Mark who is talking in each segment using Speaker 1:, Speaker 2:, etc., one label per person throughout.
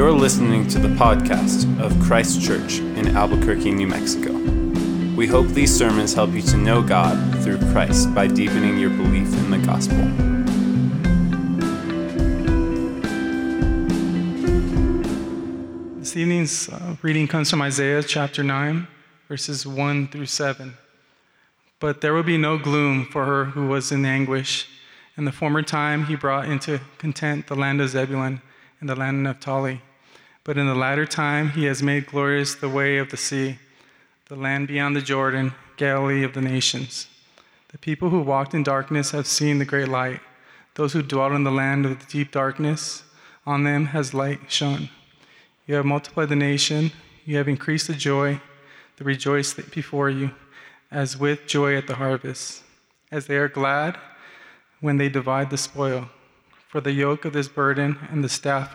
Speaker 1: You're listening to the podcast of Christ Church in Albuquerque, New Mexico. We hope these sermons help you to know God through Christ by deepening your belief in the gospel.
Speaker 2: This evening's uh, reading comes from Isaiah chapter 9, verses 1 through 7. But there will be no gloom for her who was in anguish. In the former time, he brought into content the land of Zebulun and the land of Naphtali. But in the latter time, he has made glorious the way of the sea, the land beyond the Jordan, Galilee of the nations. The people who walked in darkness have seen the great light. Those who dwelt in the land of the deep darkness, on them has light shone. You have multiplied the nation, you have increased the joy, the rejoice before you, as with joy at the harvest, as they are glad when they divide the spoil. For the yoke of his burden and the staff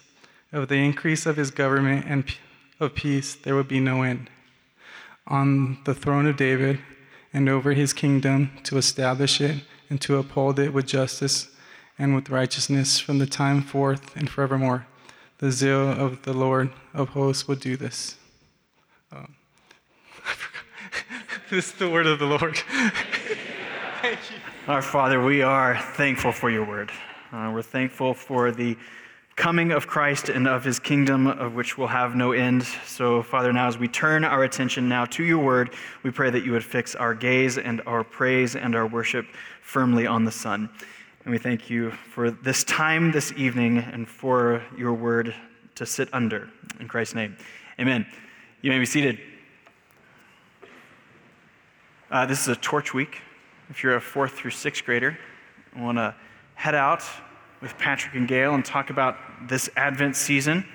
Speaker 2: Of the increase of his government and of peace there will be no end. On the throne of David and over his kingdom to establish it and to uphold it with justice and with righteousness from the time forth and forevermore. The zeal of the Lord of hosts will do this. Um, this is the word of the Lord.
Speaker 3: Thank you. Our Father, we are thankful for your word. Uh, we're thankful for the coming of Christ and of his kingdom, of which will have no end. So, Father, now as we turn our attention now to your word, we pray that you would fix our gaze and our praise and our worship firmly on the Son. And we thank you for this time this evening and for your word to sit under. In Christ's name, amen. You may be seated. Uh, this is a torch week if you're a fourth through sixth grader, I want to head out with Patrick and Gail and talk about this Advent season.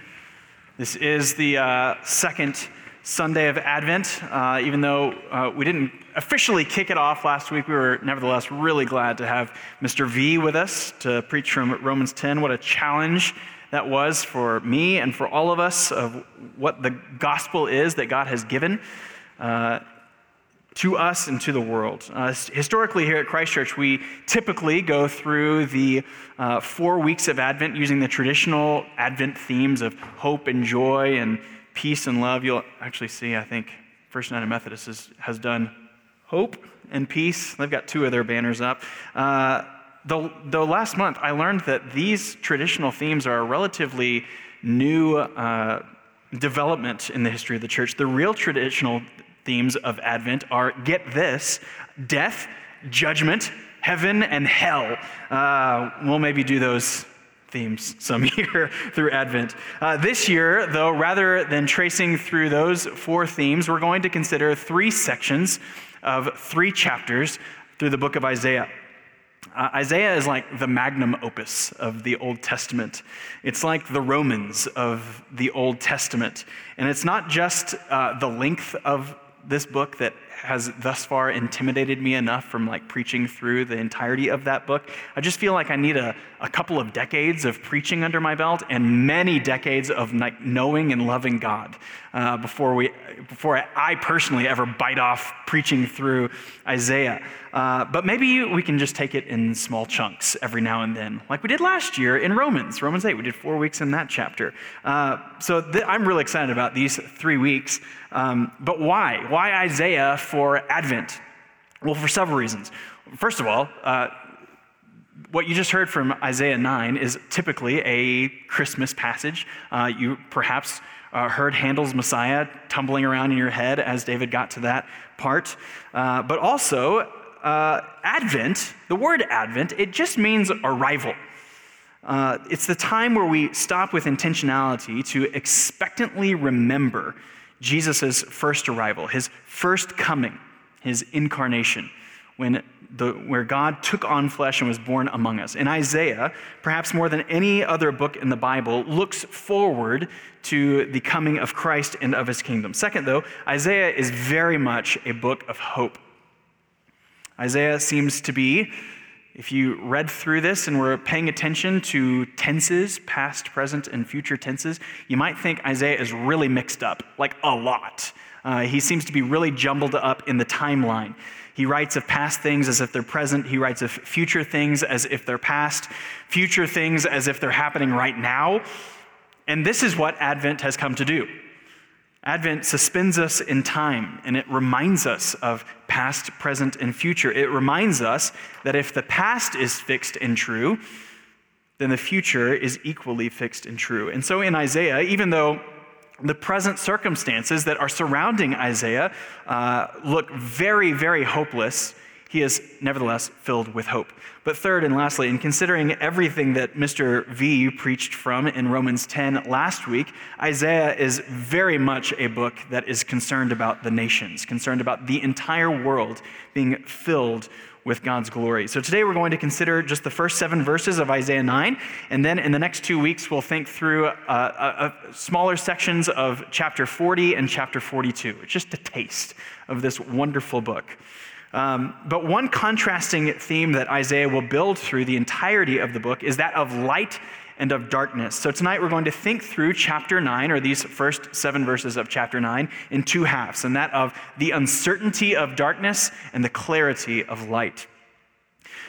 Speaker 3: This is the uh, second Sunday of Advent. Uh, even though uh, we didn't officially kick it off last week, we were nevertheless really glad to have Mr. V with us to preach from Romans 10. What a challenge that was for me and for all of us of what the gospel is that God has given. Uh, to us and to the world. Uh, historically, here at Christ Church, we typically go through the uh, four weeks of Advent using the traditional Advent themes of hope and joy and peace and love. You'll actually see, I think, First United Methodist has, done hope and peace. They've got two of their banners up. Uh, the, the last month, I learned that these traditional themes are a relatively new uh, development in the history of the church. The real traditional themes of Advent are get this, death, judgment, heaven, and hell. Uh, we'll maybe do those themes some year through Advent. Uh, this year, though, rather than tracing through those four themes, we're going to consider three sections of three chapters through the book of Isaiah. Uh, Isaiah is like the magnum opus of the Old Testament. It's like the Romans of the Old Testament. And it's not just uh, the length of this book that has thus far intimidated me enough from like preaching through the entirety of that book. I just feel like I need a, a couple of decades of preaching under my belt and many decades of like knowing and loving God uh, before we before I personally ever bite off preaching through Isaiah. Uh, but maybe we can just take it in small chunks every now and then, like we did last year in Romans, Romans 8. We did four weeks in that chapter. Uh, so th- I'm really excited about these three weeks. Um, but why? Why Isaiah for Advent? Well, for several reasons. First of all, uh, what you just heard from Isaiah 9 is typically a Christmas passage. Uh, you perhaps uh, heard Handel's Messiah tumbling around in your head as David got to that part. Uh, but also, uh, Advent, the word Advent, it just means arrival. Uh, it's the time where we stop with intentionality to expectantly remember Jesus' first arrival, his first coming, his incarnation, when the, where God took on flesh and was born among us. And Isaiah, perhaps more than any other book in the Bible, looks forward to the coming of Christ and of his kingdom. Second, though, Isaiah is very much a book of hope. Isaiah seems to be, if you read through this and were paying attention to tenses, past, present, and future tenses, you might think Isaiah is really mixed up, like a lot. Uh, he seems to be really jumbled up in the timeline. He writes of past things as if they're present. He writes of future things as if they're past, future things as if they're happening right now. And this is what Advent has come to do. Advent suspends us in time and it reminds us of past, present, and future. It reminds us that if the past is fixed and true, then the future is equally fixed and true. And so in Isaiah, even though the present circumstances that are surrounding Isaiah uh, look very, very hopeless, he is nevertheless filled with hope. But third and lastly, in considering everything that Mr. V preached from in Romans 10 last week, Isaiah is very much a book that is concerned about the nations, concerned about the entire world being filled with God's glory. So today we're going to consider just the first seven verses of Isaiah 9, and then in the next two weeks we'll think through uh, uh, uh, smaller sections of chapter 40 and chapter 42. It's just a taste of this wonderful book. Um, but one contrasting theme that Isaiah will build through the entirety of the book is that of light and of darkness. So tonight we're going to think through chapter 9, or these first seven verses of chapter 9, in two halves, and that of the uncertainty of darkness and the clarity of light.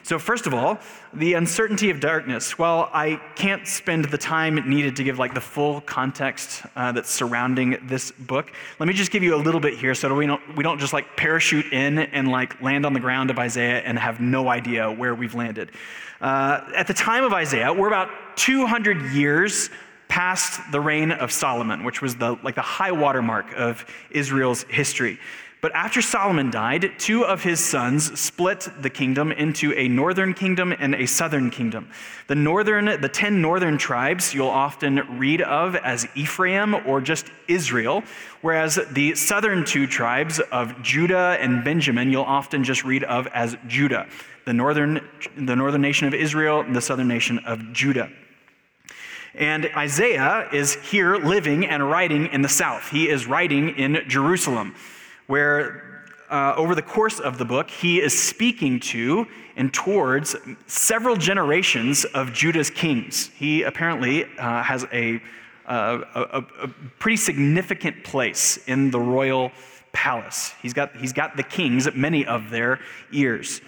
Speaker 3: So, first of all, the uncertainty of darkness. Well, I can't spend the time needed to give like the full context uh, that's surrounding this book. Let me just give you a little bit here so we don't, we don't just like parachute in and like land on the ground of Isaiah and have no idea where we've landed. Uh, at the time of Isaiah, we're about 200 years past the reign of Solomon, which was the, like the high watermark of Israel's history. But after Solomon died, two of his sons split the kingdom into a northern kingdom and a southern kingdom. The northern, the 10 northern tribes you'll often read of as Ephraim or just Israel, whereas the southern two tribes of Judah and Benjamin you'll often just read of as Judah. The northern, the northern nation of Israel and the southern nation of Judah. And Isaiah is here living and writing in the south. He is writing in Jerusalem where uh, over the course of the book, he is speaking to and towards several generations of Judah's kings. He apparently uh, has a, uh, a, a, pretty significant place in the royal palace. He's got, he's got the kings at many of their ears.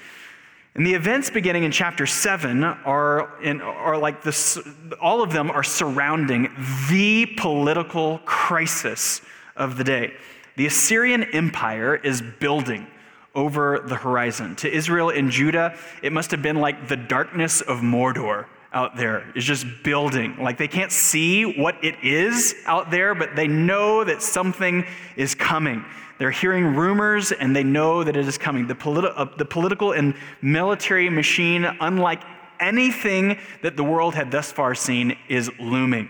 Speaker 3: And the events beginning in chapter 7 are, in, are like this, all of them are surrounding the political crisis of the day. The Assyrian Empire is building over the horizon. To Israel and Judah, it must have been like the darkness of Mordor out there is just building. Like they can't see what it is out there, but they know that something is coming. They're hearing rumors and they know that it is coming. The, politi- uh, the political and military machine, unlike anything that the world had thus far seen, is looming.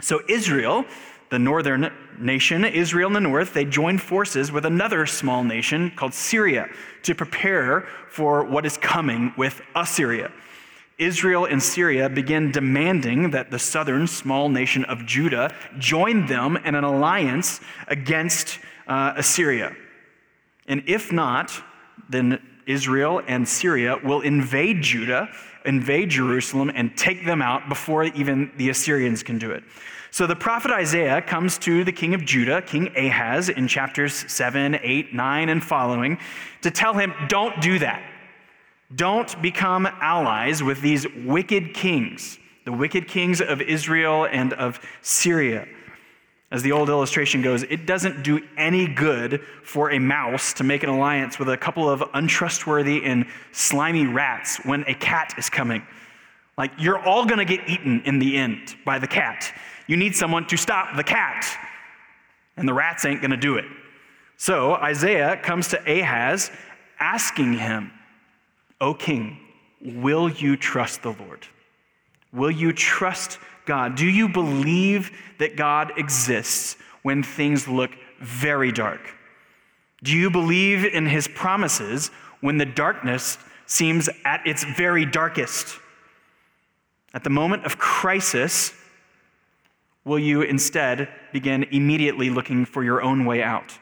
Speaker 3: So Israel the northern nation, Israel in the north, they joined forces with another small nation called Syria to prepare for what is coming with Assyria. Israel and Syria began demanding that the southern small nation of Judah join them in an alliance against uh, Assyria. And if not, then Israel and Syria will invade Judah, invade Jerusalem, and take them out before even the Assyrians can do it. So the prophet Isaiah comes to the king of Judah, King Ahaz, in chapters 7, 8, 9, and following, to tell him, don't do that. Don't become allies with these wicked kings, the wicked kings of Israel and of Syria. As the old illustration goes, it doesn't do any good for a mouse to make an alliance with a couple of untrustworthy and slimy rats when a cat is coming. Like, you're all gonna get eaten in the end by the cat you need someone to stop the cat. And the rats ain't going to do it. So Isaiah comes to Ahaz asking him, O king, will you trust the Lord? Will you trust God? Do you believe that God exists when things look very dark? Do you believe in his promises when the darkness seems at its very darkest? At the moment of crisis, will you instead begin immediately looking for your own way out?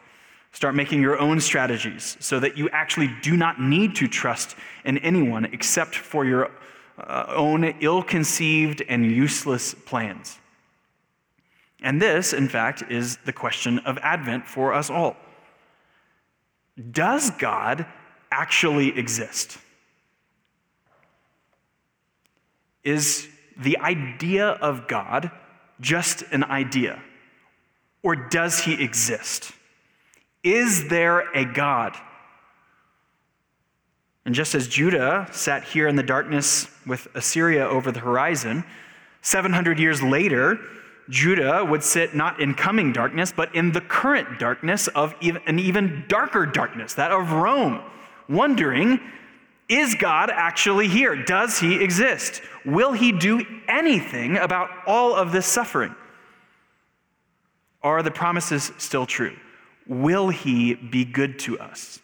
Speaker 3: Start making your own strategies so that you actually do not need to trust in anyone except for your uh, own ill conceived and useless plans. And this, in fact, is the question of Advent for us all. Does God actually exist? Is the idea of God just an idea? Or does he exist? Is there a God? And just as Judah sat here in the darkness with Assyria over the horizon, 700 years later, Judah would sit not in coming darkness, but in the current darkness of an even darker darkness, that of Rome, wondering is God actually here? Does he exist? Will he do anything about all of this suffering? Are the promises still true? Will he be good to us?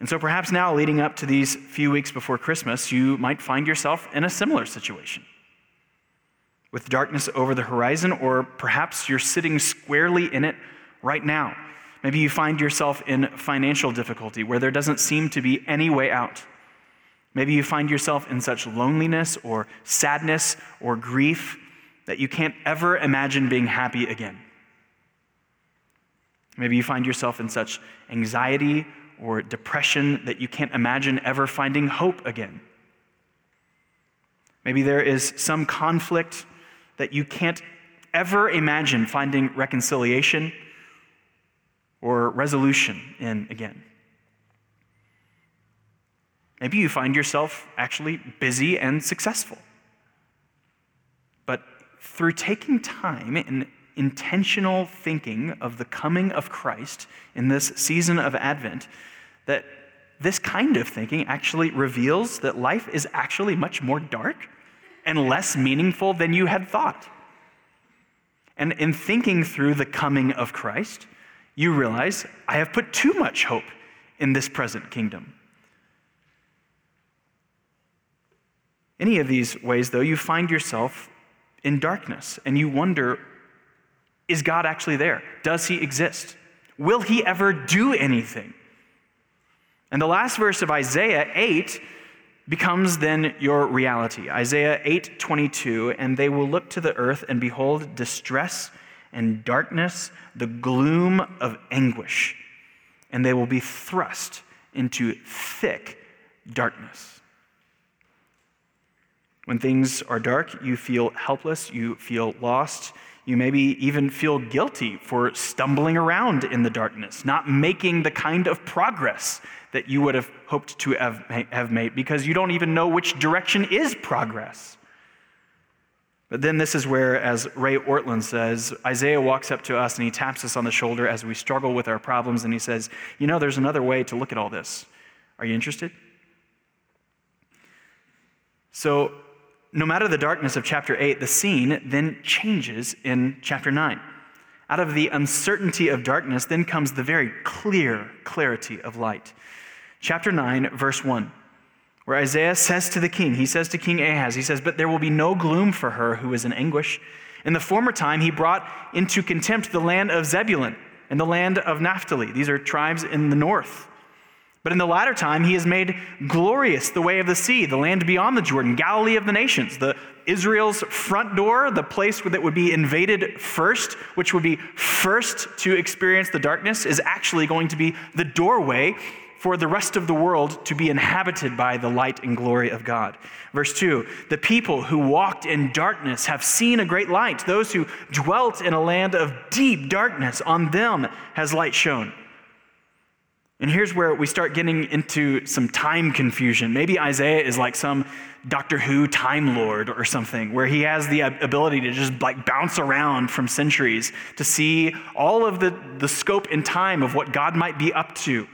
Speaker 3: And so perhaps now, leading up to these few weeks before Christmas, you might find yourself in a similar situation. With darkness over the horizon, or perhaps you're sitting squarely in it right now. Maybe you find yourself in financial difficulty where there doesn't seem to be any way out. Maybe you find yourself in such loneliness or sadness or grief that you can't ever imagine being happy again. Maybe you find yourself in such anxiety or depression that you can't imagine ever finding hope again. Maybe there is some conflict that you can't ever imagine finding reconciliation or resolution in again. Maybe you find yourself actually busy and successful. But through taking time in intentional thinking of the coming of Christ in this season of Advent that this kind of thinking actually reveals that life is actually much more dark and less meaningful than you had thought. And in thinking through the coming of Christ, you realize I have put too much hope in this present kingdom. Any of these ways, though, you find yourself in darkness and you wonder is God actually there? Does he exist? Will he ever do anything? And the last verse of Isaiah 8 becomes then your reality. Isaiah 8:22, and they will look to the earth and behold distress and darkness, the gloom of anguish, and they will be thrust into thick darkness. When things are dark, you feel helpless, you feel lost, you maybe even feel guilty for stumbling around in the darkness, not making the kind of progress that you would have hoped to have, have made because you don't even know which direction is progress. But then this is where, as Ray Ortlund says, Isaiah walks up to us and he taps us on the shoulder as we struggle with our problems and he says, You know, there's another way to look at all this. Are you interested? So, no matter the darkness of chapter 8, the scene then changes in chapter 9. Out of the uncertainty of darkness, then comes the very clear clarity of light. Chapter 9, verse 1, where Isaiah says to the king, he says to King Ahaz, he says, But there will be no gloom for her who is in anguish. In the former time, he brought into contempt the land of Zebulun and the land of Naphtali. These are tribes in the north. But in the latter time, he has made glorious the way of the sea, the land beyond the Jordan, Galilee of the nations, the Israel's front door, the place that would be invaded first, which would be first to experience the darkness, is actually going to be the doorway for the rest of the world to be inhabited by the light and glory of God. Verse 2 The people who walked in darkness have seen a great light. Those who dwelt in a land of deep darkness, on them has light shone. And here's where we start getting into some time confusion. Maybe Isaiah is like some Doctor Who Time Lord or something, where he has the ability to just like bounce around from centuries to see all of the, the scope and time of what God might be up to.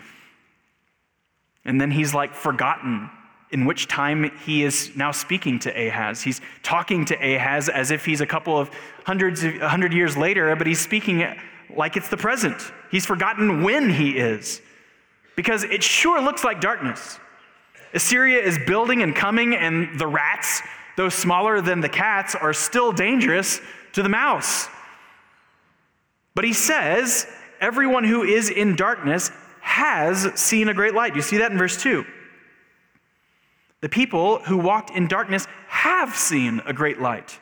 Speaker 3: And then he's like forgotten in which time he is now speaking to Ahaz. He's talking to Ahaz as if he's a couple of hundreds of, hundred years later, but he's speaking like it's the present. He's forgotten when he is. because it sure looks like darkness. Assyria is building and coming, and the rats, though smaller than the cats, are still dangerous to the mouse. But he says, everyone who is in darkness has seen a great light. You see that in verse 2. The people who walked in darkness have seen a great light.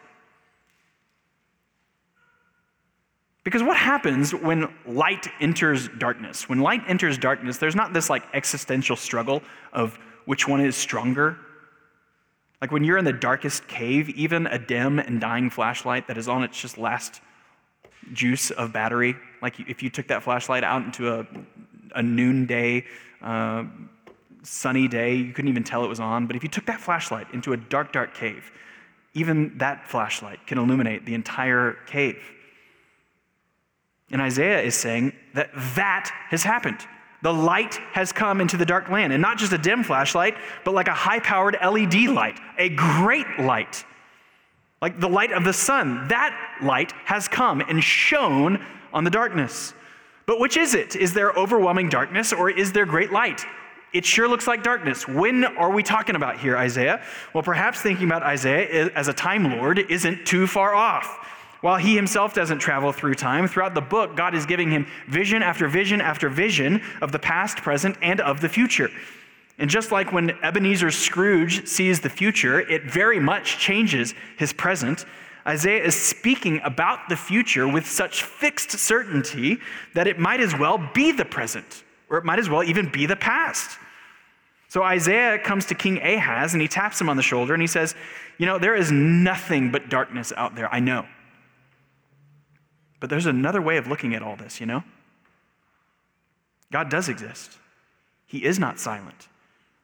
Speaker 3: Because what happens when light enters darkness? When light enters darkness, there's not this like existential struggle of which one is stronger. Like when you're in the darkest cave, even a dim and dying flashlight that is on its just last juice of battery, like if you took that flashlight out into a, a noonday, uh, sunny day, you couldn't even tell it was on. But if you took that flashlight into a dark, dark cave, even that flashlight can illuminate the entire cave. And Isaiah is saying that that has happened. The light has come into the dark land, and not just a dim flashlight, but like a high powered LED light, a great light, like the light of the sun. That light has come and shone on the darkness. But which is it? Is there overwhelming darkness or is there great light? It sure looks like darkness. When are we talking about here, Isaiah? Well, perhaps thinking about Isaiah as a time lord isn't too far off. While he himself doesn't travel through time, throughout the book, God is giving him vision after vision after vision of the past, present, and of the future. And just like when Ebenezer Scrooge sees the future, it very much changes his present. Isaiah is speaking about the future with such fixed certainty that it might as well be the present, or it might as well even be the past. So Isaiah comes to King Ahaz and he taps him on the shoulder and he says, You know, there is nothing but darkness out there, I know. But there's another way of looking at all this, you know? God does exist, He is not silent.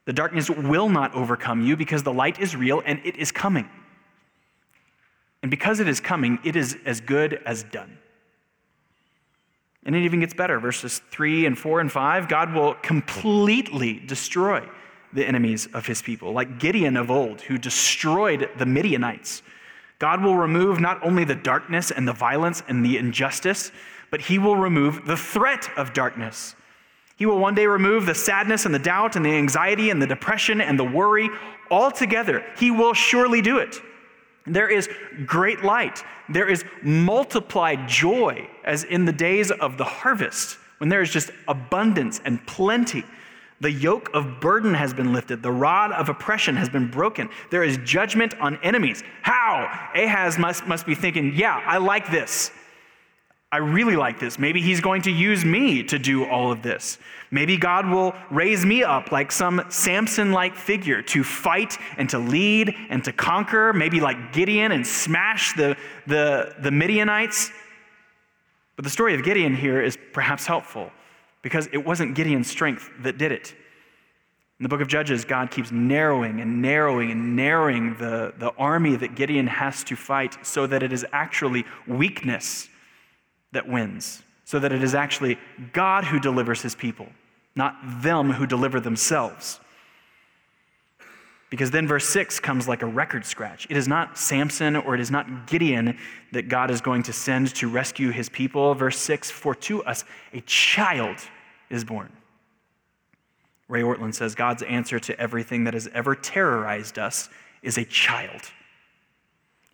Speaker 3: The darkness will not overcome you because the light is real and it is coming. And because it is coming, it is as good as done. And it even gets better. Verses 3 and 4 and 5 God will completely destroy the enemies of his people, like Gideon of old, who destroyed the Midianites God will remove not only the darkness and the violence and the injustice, but He will remove the threat of darkness. He will one day remove the sadness and the doubt and the anxiety and the depression and the worry altogether. He will surely do it. There is great light. There is multiplied joy, as in the days of the harvest, when there is just abundance and plenty. The yoke of burden has been lifted. The rod of oppression has been broken. There is judgment on enemies. How? Ahaz must, must be thinking, yeah, I like this. I really like this. Maybe he's going to use me to do all of this. Maybe God will raise me up like some Samson like figure to fight and to lead and to conquer, maybe like Gideon and smash the, the, the Midianites. But the story of Gideon here is perhaps helpful because it wasn't Gideon's strength that did it. In the book of Judges, God keeps narrowing and narrowing and narrowing the, the army that Gideon has to fight so that it is actually weakness that wins, so that it is actually God who delivers his people, not them who deliver themselves. Because then verse 6 comes like a record scratch. It is not Samson or it is not Gideon that God is going to send to rescue his people. Verse 6 For to us a child is born. Ray Ortlund says God's answer to everything that has ever terrorized us is a child.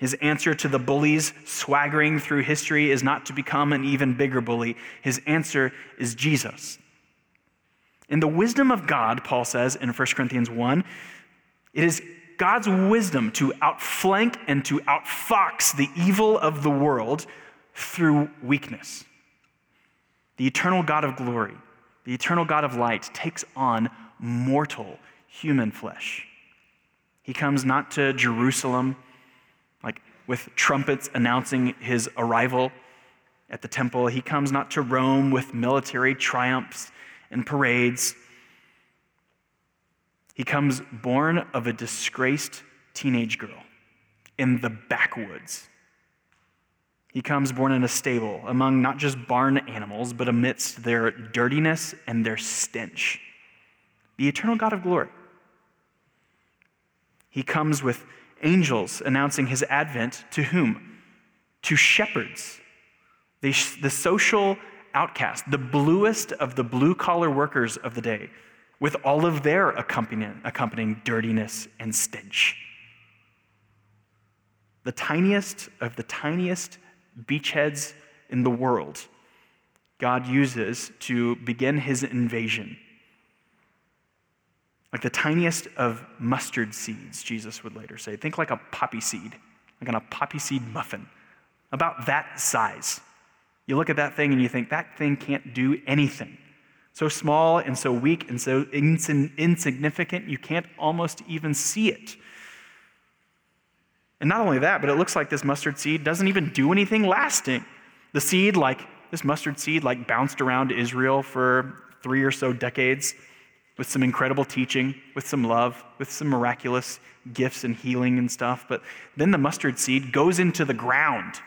Speaker 3: His answer to the bullies swaggering through history is not to become an even bigger bully. His answer is Jesus. In the wisdom of God, Paul says in 1 Corinthians 1, it is God's wisdom to outflank and to outfox the evil of the world through weakness. The eternal God of glory, the eternal God of light, takes on mortal human flesh. He comes not to Jerusalem, with trumpets announcing his arrival at the temple. He comes not to Rome with military triumphs and parades. He comes born of a disgraced teenage girl in the backwoods. He comes born in a stable among not just barn animals, but amidst their dirtiness and their stench. The eternal God of glory. He comes with angels announcing his advent to whom? To shepherds. The, the social outcasts, the bluest of the blue collar workers of the day, with all of their accompanying, accompanying dirtiness and stench. The tiniest of the tiniest beachheads in the world, God uses to begin his invasion. Like the tiniest of mustard seeds, Jesus would later say. Think like a poppy seed, like on a poppy seed muffin, about that size. You look at that thing and you think, that thing can't do anything. So small and so weak and so insignificant, you can't almost even see it. And not only that, but it looks like this mustard seed doesn't even do anything lasting. The seed, like this mustard seed, like bounced around Israel for three or so decades with some incredible teaching, with some love, with some miraculous gifts and healing and stuff. But then the mustard seed goes into the ground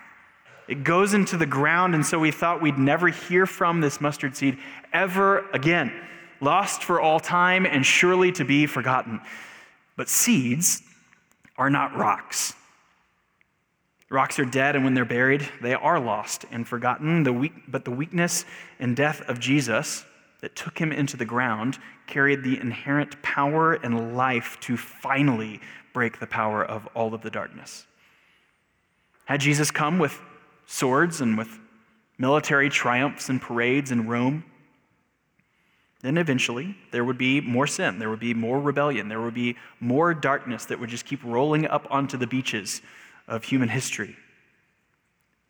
Speaker 3: it goes into the ground, and so we thought we'd never hear from this mustard seed ever again. Lost for all time and surely to be forgotten. But seeds are not rocks. Rocks are dead, and when they're buried, they are lost and forgotten. The weak, but the weakness and death of Jesus that took him into the ground carried the inherent power and life to finally break the power of all of the darkness. Had Jesus come with swords and with military triumphs and parades in Rome, then eventually there would be more sin, there would be more rebellion, there would be more darkness that would just keep rolling up onto the beaches of human history.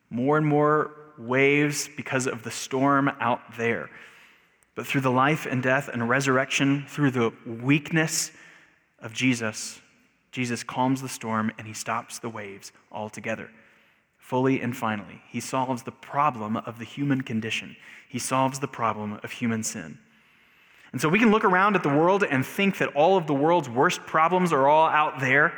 Speaker 3: More and more waves because of the storm out there. But through the life and death and resurrection, through the weakness of Jesus, Jesus calms the storm and he stops the waves altogether fully and finally. He solves the problem of the human condition, he solves the problem of human sin. And so we can look around at the world and think that all of the world's worst problems are all out there.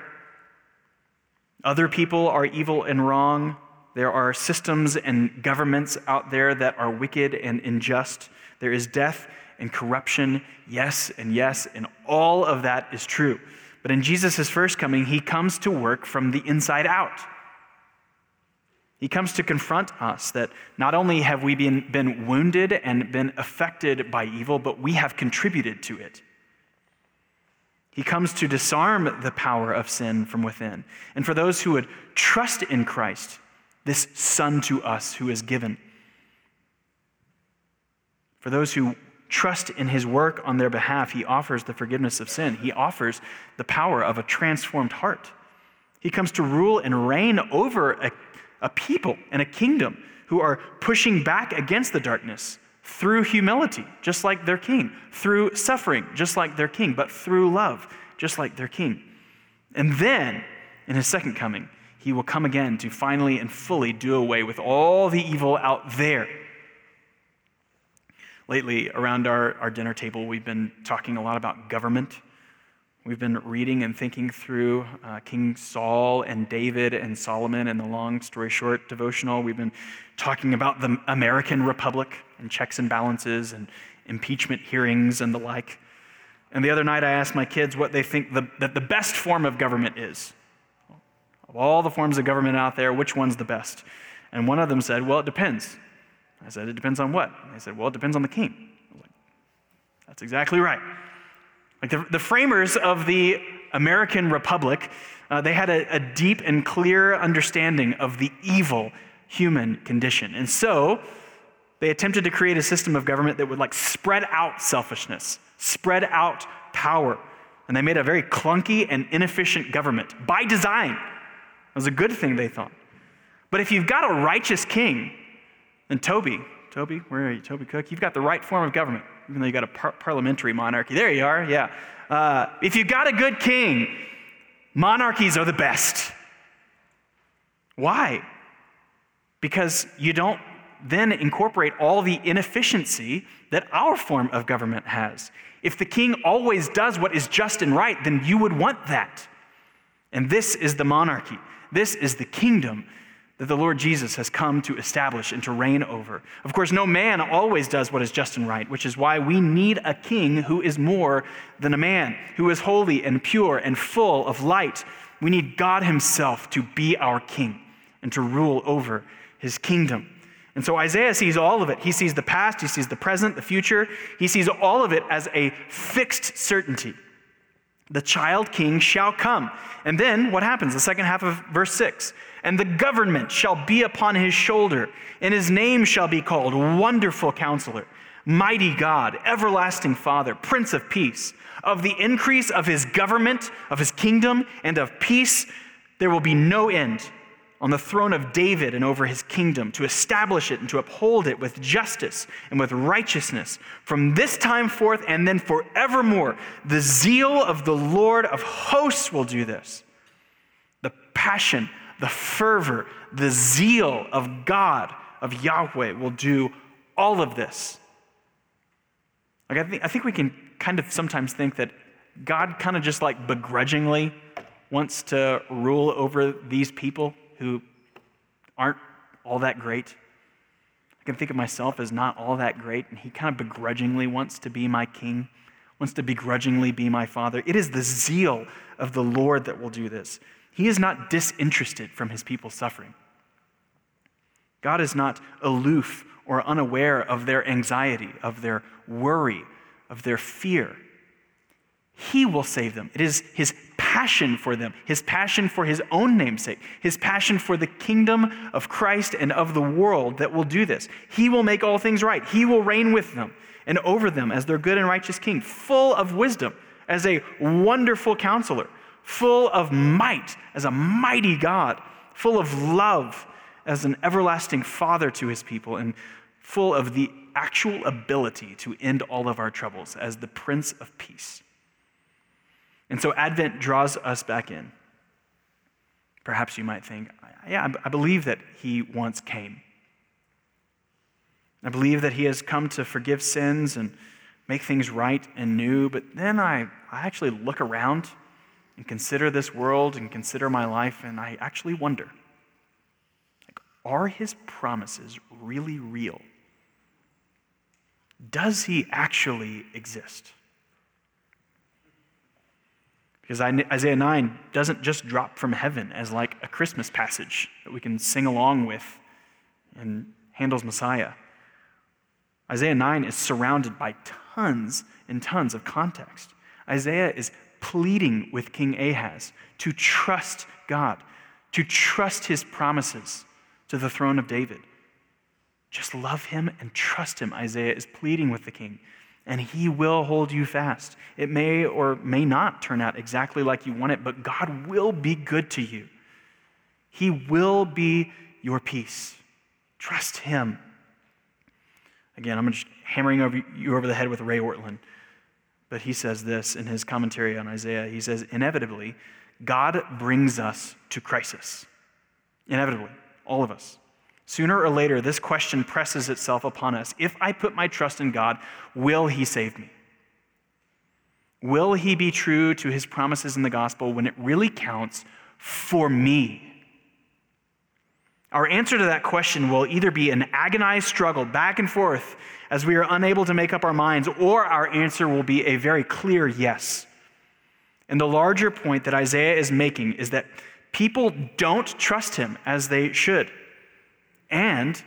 Speaker 3: Other people are evil and wrong. There are systems and governments out there that are wicked and unjust. There is death and corruption, yes and yes, and all of that is true. But in Jesus' first coming, he comes to work from the inside out. He comes to confront us that not only have we been, been wounded and been affected by evil, but we have contributed to it. He comes to disarm the power of sin from within. And for those who would trust in Christ, this Son to us who is given, for those who trust in his work on their behalf, he offers the forgiveness of sin. He offers the power of a transformed heart. He comes to rule and reign over a a people and a kingdom who are pushing back against the darkness through humility, just like their king, through suffering, just like their king, but through love, just like their king. And then, in his second coming, he will come again to finally and fully do away with all the evil out there. Lately, around our, our dinner table, we've been talking a lot about government We've been reading and thinking through uh, King Saul and David and Solomon and the long story short devotional. We've been talking about the American Republic and checks and balances and impeachment hearings and the like. And the other night I asked my kids what they think the, that the best form of government is. Of all the forms of government out there, which one's the best? And one of them said, Well, it depends. I said, It depends on what? They said, Well, it depends on the king. Like, That's exactly right. Like the, the framers of the American Republic, uh, they had a, a deep and clear understanding of the evil human condition. And so they attempted to create a system of government that would like spread out selfishness, spread out power. And they made a very clunky and inefficient government by design. Was a good thing, they thought. But if you've got a righteous king, then Toby, Toby, where are you? Toby Cook, you've got the right form of government even though you've got a par- parliamentary monarchy. There you are, yeah. Uh, if you've got a good king, monarchies are the best. Why? Because you don't then incorporate all the inefficiency that our form of government has. If the king always does what is just and right, then you would want that. And this is the monarchy. This is the kingdom that the Lord Jesus has come to establish and to reign over. Of course, no man always does what is just and right, which is why we need a king who is more than a man, who is holy and pure and full of light. We need God Himself to be our king and to rule over His kingdom. And so Isaiah sees all of it. He sees the past, he sees the present, the future. He sees all of it as a fixed certainty. The child king shall come. And then what happens? The second half of verse 6 And the government shall be upon his shoulder, and his name shall be called Wonderful Counselor, Mighty God, Everlasting Father, Prince of Peace. Of the increase of his government, of his kingdom, and of peace, there will be no end on the throne of David and over his kingdom, to establish it and to uphold it with justice and with righteousness from this time forth and then forevermore. The zeal of the Lord of hosts will do this. The passion, the fervor, the zeal of God, of Yahweh, will do all of this. Like I think, I think we can kind of sometimes think that God kind of just like begrudgingly wants to rule over these people who aren't all that great. I can think of myself as not all that great, and he kind of begrudgingly wants to be my king, wants to begrudgingly be my father. It is the zeal of the Lord that will do this. He is not disinterested from his people's suffering. God is not aloof or unaware of their anxiety, of their worry, of their fear. He will save them. It is his passion for them, his passion for his own namesake, his passion for the kingdom of Christ and of the world that will do this. He will make all things right. He will reign with them and over them as their good and righteous king, full of wisdom, as a wonderful counselor, full of might, as a mighty God, full of love, as an everlasting father to his people, and full of the actual ability to end all of our troubles as the Prince of Peace. And so Advent draws us back in. Perhaps you might think, yeah, I believe that he once came. I believe that he has come to forgive sins and make things right and new, but then I, I actually look around and consider this world and consider my life, and I actually wonder like, are his promises really real? Does he actually exist? Because Isaiah 9 doesn't just drop from heaven as like a Christmas passage that we can sing along with and Handel's Messiah. Isaiah 9 is surrounded by tons and tons of context. Isaiah is pleading with King Ahaz to trust God, to trust his promises to the throne of David. Just love him and trust him, Isaiah is pleading with the king and He will hold you fast. It may or may not turn out exactly like you want it, but God will be good to you. He will be your peace. Trust Him. Again, I'm just hammering over you over the head with Ray Ortlund, but he says this in his commentary on Isaiah. He says, inevitably, God brings us to crisis. Inevitably, all of us. Sooner or later, this question presses itself upon us. If I put my trust in God, will He save me? Will He be true to His promises in the gospel when it really counts for me? Our answer to that question will either be an agonized struggle back and forth as we are unable to make up our minds, or our answer will be a very clear yes. And the larger point that Isaiah is making is that people don't trust him as they should. And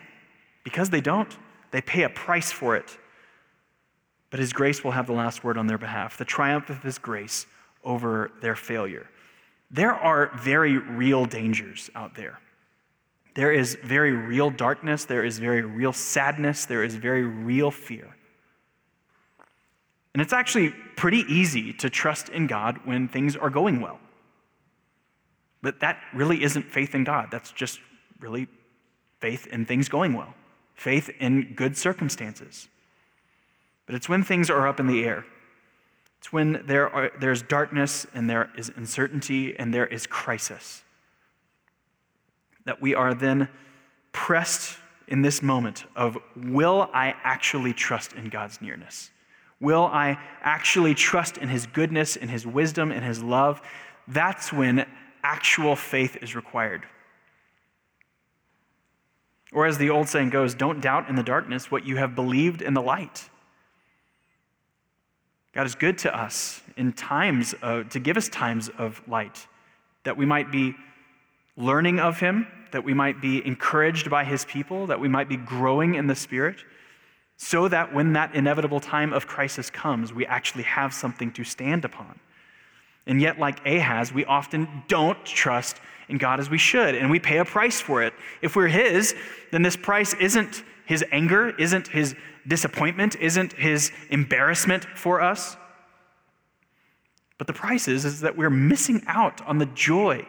Speaker 3: because they don't, they pay a price for it. But His grace will have the last word on their behalf, the triumph of His grace over their failure. There are very real dangers out there. There is very real darkness, there is very real sadness, there is very real fear. And it's actually pretty easy to trust in God when things are going well. But that really isn't faith in God. That's just really faith in things going well, faith in good circumstances. But it's when things are up in the air. It's when there are, there's darkness and there is uncertainty and there is crisis that we are then pressed in this moment of will I actually trust in God's nearness? Will I actually trust in His goodness, in His wisdom, in His love? That's when actual faith is required. Or, as the old saying goes, don't doubt in the darkness what you have believed in the light. God is good to us in times to give us times of light, that we might be learning of Him that we might be encouraged by his people, that we might be growing in the Spirit, so that when that inevitable time of crisis comes, we actually have something to stand upon. And yet, like Ahaz, we often don't trust in God as we should, and we pay a price for it. If we're His, then this price isn't His anger, isn't His disappointment, isn't His embarrassment for us. But the price is, is that we're missing out on the joy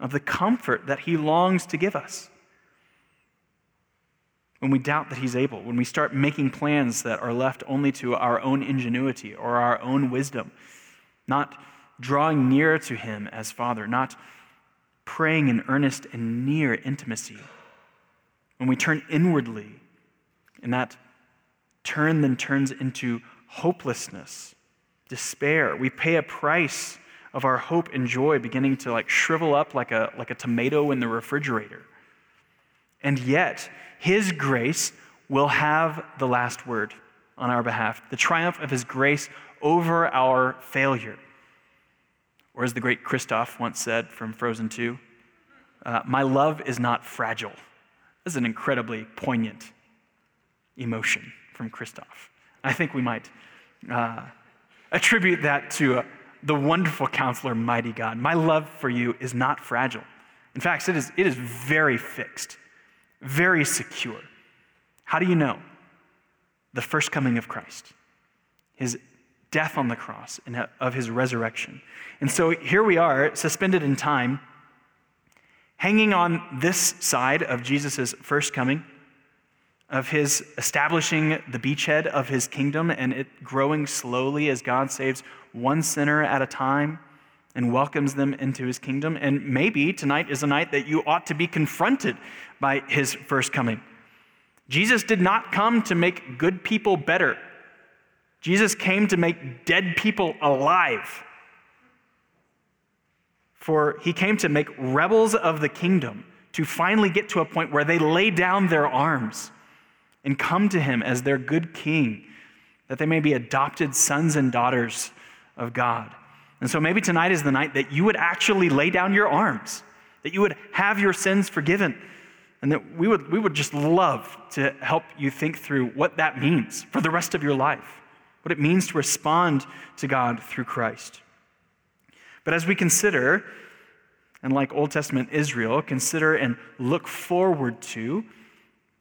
Speaker 3: of the comfort that He longs to give us. When we doubt that He's able, when we start making plans that are left only to our own ingenuity or our own wisdom, not drawing near to Him as Father, not praying in earnest and near intimacy. When we turn inwardly, and that turn then turns into hopelessness, despair, we pay a price of our hope and joy beginning to like shrivel up like a, like a tomato in the refrigerator. And yet, His grace will have the last word on our behalf, the triumph of His grace over our failure. Or as the great Kristoff once said from Frozen 2, uh, my love is not fragile. This is an incredibly poignant emotion from Kristoff. I think we might uh, attribute that to uh, the wonderful counselor, mighty God. My love for you is not fragile. In fact, it is, it is very fixed, very secure. How do you know? The first coming of Christ, his death on the cross and of his resurrection. And so here we are, suspended in time, hanging on this side of Jesus' first coming, of his establishing the beachhead of his kingdom and it growing slowly as God saves one sinner at a time and welcomes them into his kingdom. And maybe tonight is a night that you ought to be confronted by his first coming. Jesus did not come to make good people better. Jesus came to make dead people alive. For he came to make rebels of the kingdom to finally get to a point where they lay down their arms and come to him as their good king, that they may be adopted sons and daughters of God. And so maybe tonight is the night that you would actually lay down your arms, that you would have your sins forgiven, and that we would, we would just love to help you think through what that means for the rest of your life what it means to respond to God through Christ. But as we consider, and like Old Testament Israel, consider and look forward to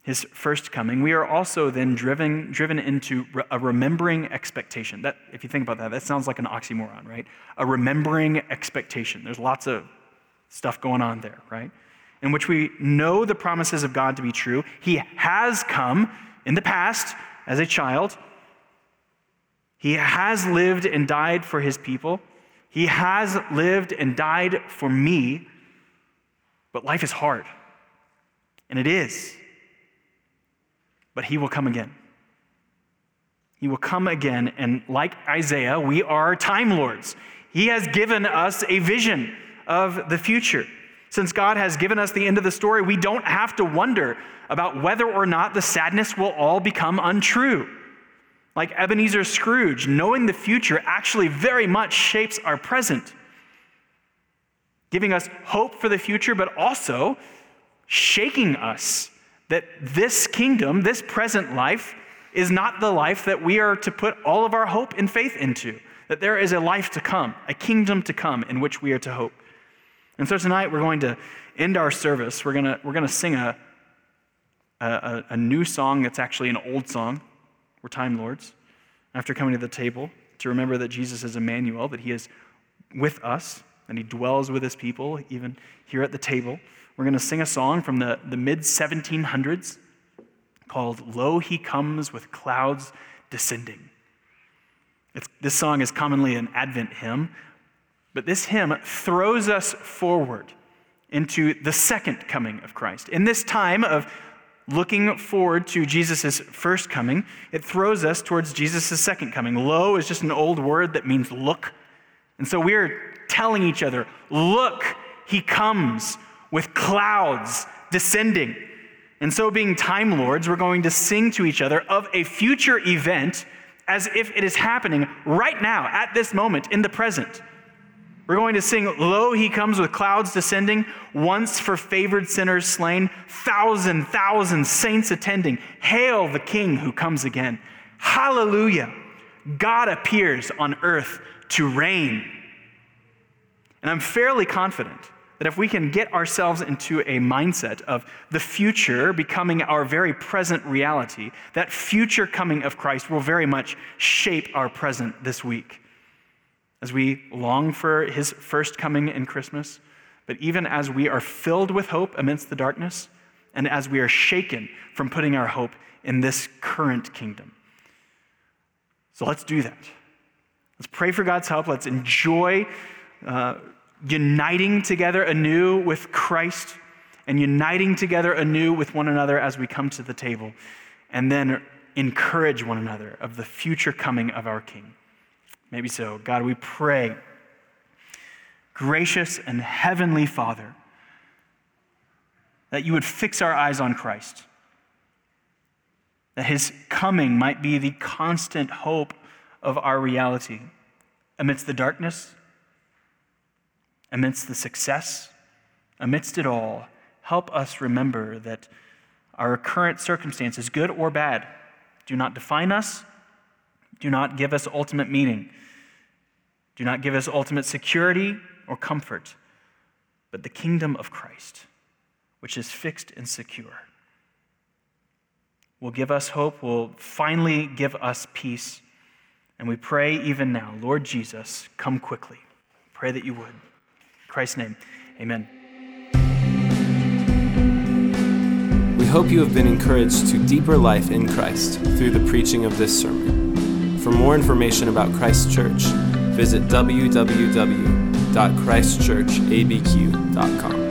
Speaker 3: his first coming, we are also then driven, driven into a remembering expectation. That, if you think about that, that sounds like an oxymoron, right? A remembering expectation. There's lots of stuff going on there, right? In which we know the promises of God to be true. He has come in the past as a child he has lived and died for his people. He has lived and died for me. But life is hard. And it is. But he will come again. He will come again. And like Isaiah, we are time lords. He has given us a vision of the future. Since God has given us the end of the story, we don't have to wonder about whether or not the sadness will all become untrue. Like Ebenezer Scrooge, knowing the future actually very much shapes our present, giving us hope for the future, but also shaking us that this kingdom, this present life, is not the life that we are to put all of our hope and faith into. That there is a life to come, a kingdom to come in which we are to hope. And so tonight we're going to end our service. We're going to, we're going to sing a, a, a new song that's actually an old song. We're time lords. After coming to the table, to remember that Jesus is Emmanuel, that he is with us, and he dwells with his people, even here at the table. We're going to sing a song from the, the mid 1700s called Lo He Comes with Clouds Descending. It's, this song is commonly an Advent hymn, but this hymn throws us forward into the second coming of Christ. In this time of looking forward to Jesus' first coming, it throws us towards Jesus' second coming. Lo is just an old word that means look. And so we're telling each other, look, he comes with clouds descending. And so, being Time Lords, we're going to sing to each other of a future event as if it is happening right now, at this moment, in the present. We're going to sing, Lo, he comes with clouds descending, once for favored sinners slain, thousand, thousand saints attending. Hail the King who comes again. Hallelujah. God appears on earth to reign. And I'm fairly confident that if we can get ourselves into a mindset of the future becoming our very present reality, that future coming of Christ will very much shape our present this week as we long for his first coming in Christmas, but even as we are filled with hope amidst the darkness, and as we are shaken from putting our hope in this current kingdom. So let's do that. Let's pray for God's help. Let's enjoy uh, uniting together anew with Christ and uniting together anew with one another as we come to the table, and then encourage one another of the future coming of our King. Maybe so. God, we pray, gracious and heavenly Father, that you would fix our eyes on Christ, that his coming might be the constant hope of our reality amidst the darkness, amidst the success, amidst it all. Help us remember that our current circumstances, good or bad, do not define us, do not give us ultimate meaning. Do not give us ultimate security or comfort, but the kingdom of Christ, which is fixed and secure, will give us hope, will finally give us peace. And we pray even now, Lord Jesus, come quickly. Pray that you would. In Christ's name, amen.
Speaker 1: We hope you have been encouraged to deeper life in Christ through the preaching of this sermon. For more information about Christ Church, visit www.christchurchabq.com.